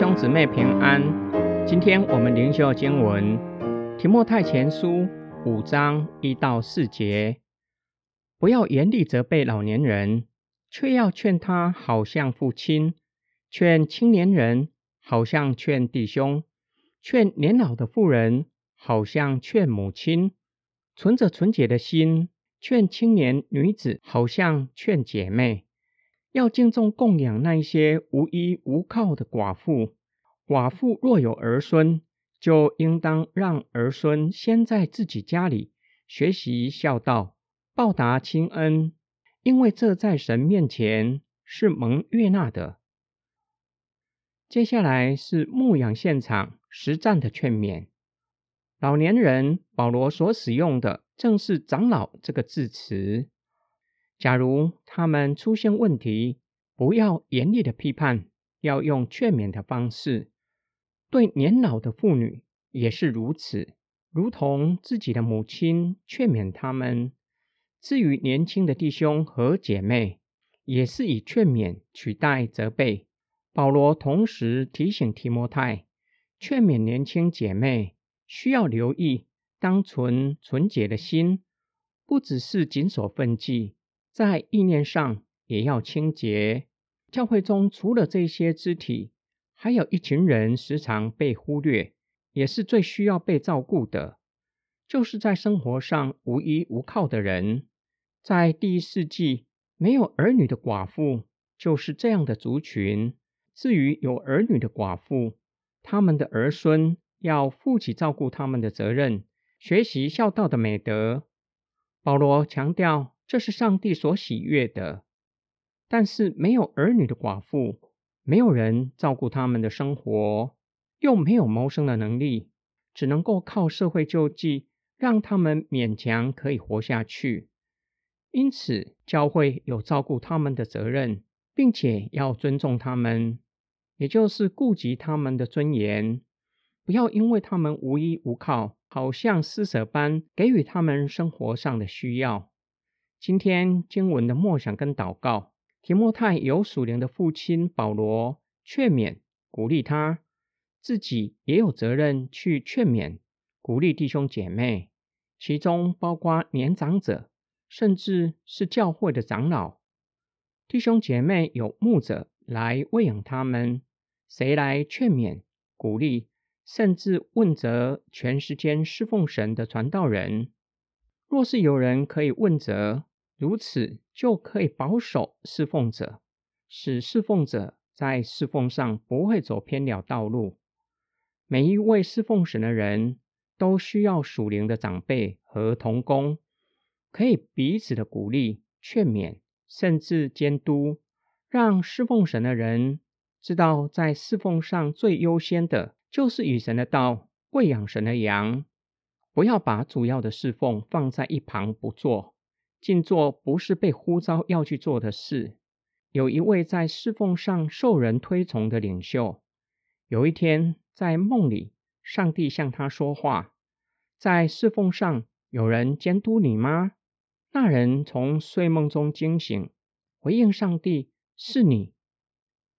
兄姊妹平安。今天我们灵修经文提莫太前书五章一到四节，不要严厉责备老年人，却要劝他，好像父亲；劝青年人，好像劝弟兄；劝年老的妇人，好像劝母亲。存着纯洁的心，劝青年女子，好像劝姐妹。要敬重供养那些无依无靠的寡妇。寡妇若有儿孙，就应当让儿孙先在自己家里学习孝道，报答亲恩，因为这在神面前是蒙悦纳的。接下来是牧养现场实战的劝勉。老年人保罗所使用的正是“长老”这个字词。假如他们出现问题，不要严厉的批判，要用劝勉的方式。对年老的妇女也是如此，如同自己的母亲劝勉他们。至于年轻的弟兄和姐妹，也是以劝勉取代责备。保罗同时提醒提摩太，劝勉年轻姐妹需要留意，当存纯洁的心，不只是谨守分际。在意念上也要清洁。教会中除了这些肢体，还有一群人时常被忽略，也是最需要被照顾的，就是在生活上无依无靠的人。在第一世纪，没有儿女的寡妇就是这样的族群。至于有儿女的寡妇，他们的儿孙要负起照顾他们的责任，学习孝道的美德。保罗强调。这是上帝所喜悦的，但是没有儿女的寡妇，没有人照顾他们的生活，又没有谋生的能力，只能够靠社会救济，让他们勉强可以活下去。因此，教会有照顾他们的责任，并且要尊重他们，也就是顾及他们的尊严，不要因为他们无依无靠，好像施舍般给予他们生活上的需要。今天经文的默想跟祷告，提摩太有属灵的父亲保罗劝勉鼓励他，自己也有责任去劝勉鼓励弟兄姐妹，其中包括年长者，甚至是教会的长老。弟兄姐妹有牧者来喂养他们，谁来劝勉鼓励，甚至问责全时间侍奉神的传道人？若是有人可以问责，如此就可以保守侍奉者，使侍奉者在侍奉上不会走偏了道路。每一位侍奉神的人都需要属灵的长辈和同工，可以彼此的鼓励、劝勉，甚至监督，让侍奉神的人知道，在侍奉上最优先的就是与神的道、喂养神的羊，不要把主要的侍奉放在一旁不做。静坐不是被呼召要去做的事。有一位在侍奉上受人推崇的领袖，有一天在梦里，上帝向他说话：“在侍奉上有人监督你吗？”那人从睡梦中惊醒，回应上帝：“是你。”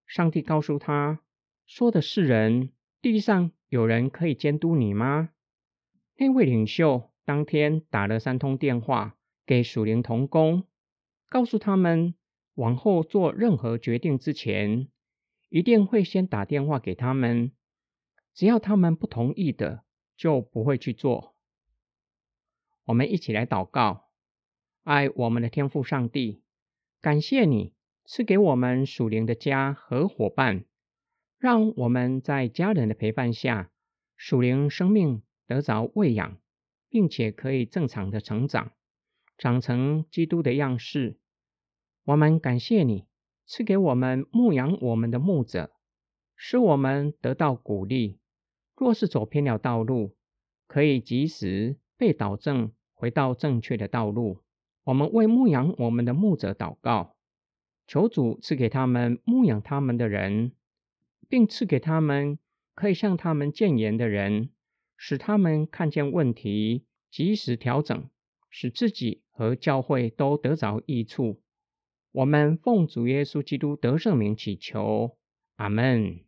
上帝告诉他：“说的是人，地上有人可以监督你吗？”那位领袖当天打了三通电话。给属灵同工，告诉他们往后做任何决定之前，一定会先打电话给他们。只要他们不同意的，就不会去做。我们一起来祷告：爱我们的天父上帝，感谢你赐给我们属灵的家和伙伴，让我们在家人的陪伴下，属灵生命得着喂养，并且可以正常的成长。长成基督的样式，我们感谢你赐给我们牧养我们的牧者，使我们得到鼓励。若是走偏了道路，可以及时被导正，回到正确的道路。我们为牧养我们的牧者祷告，求主赐给他们牧养他们的人，并赐给他们可以向他们谏言的人，使他们看见问题，及时调整。使自己和教会都得着益处。我们奉主耶稣基督得圣名祈求，阿门。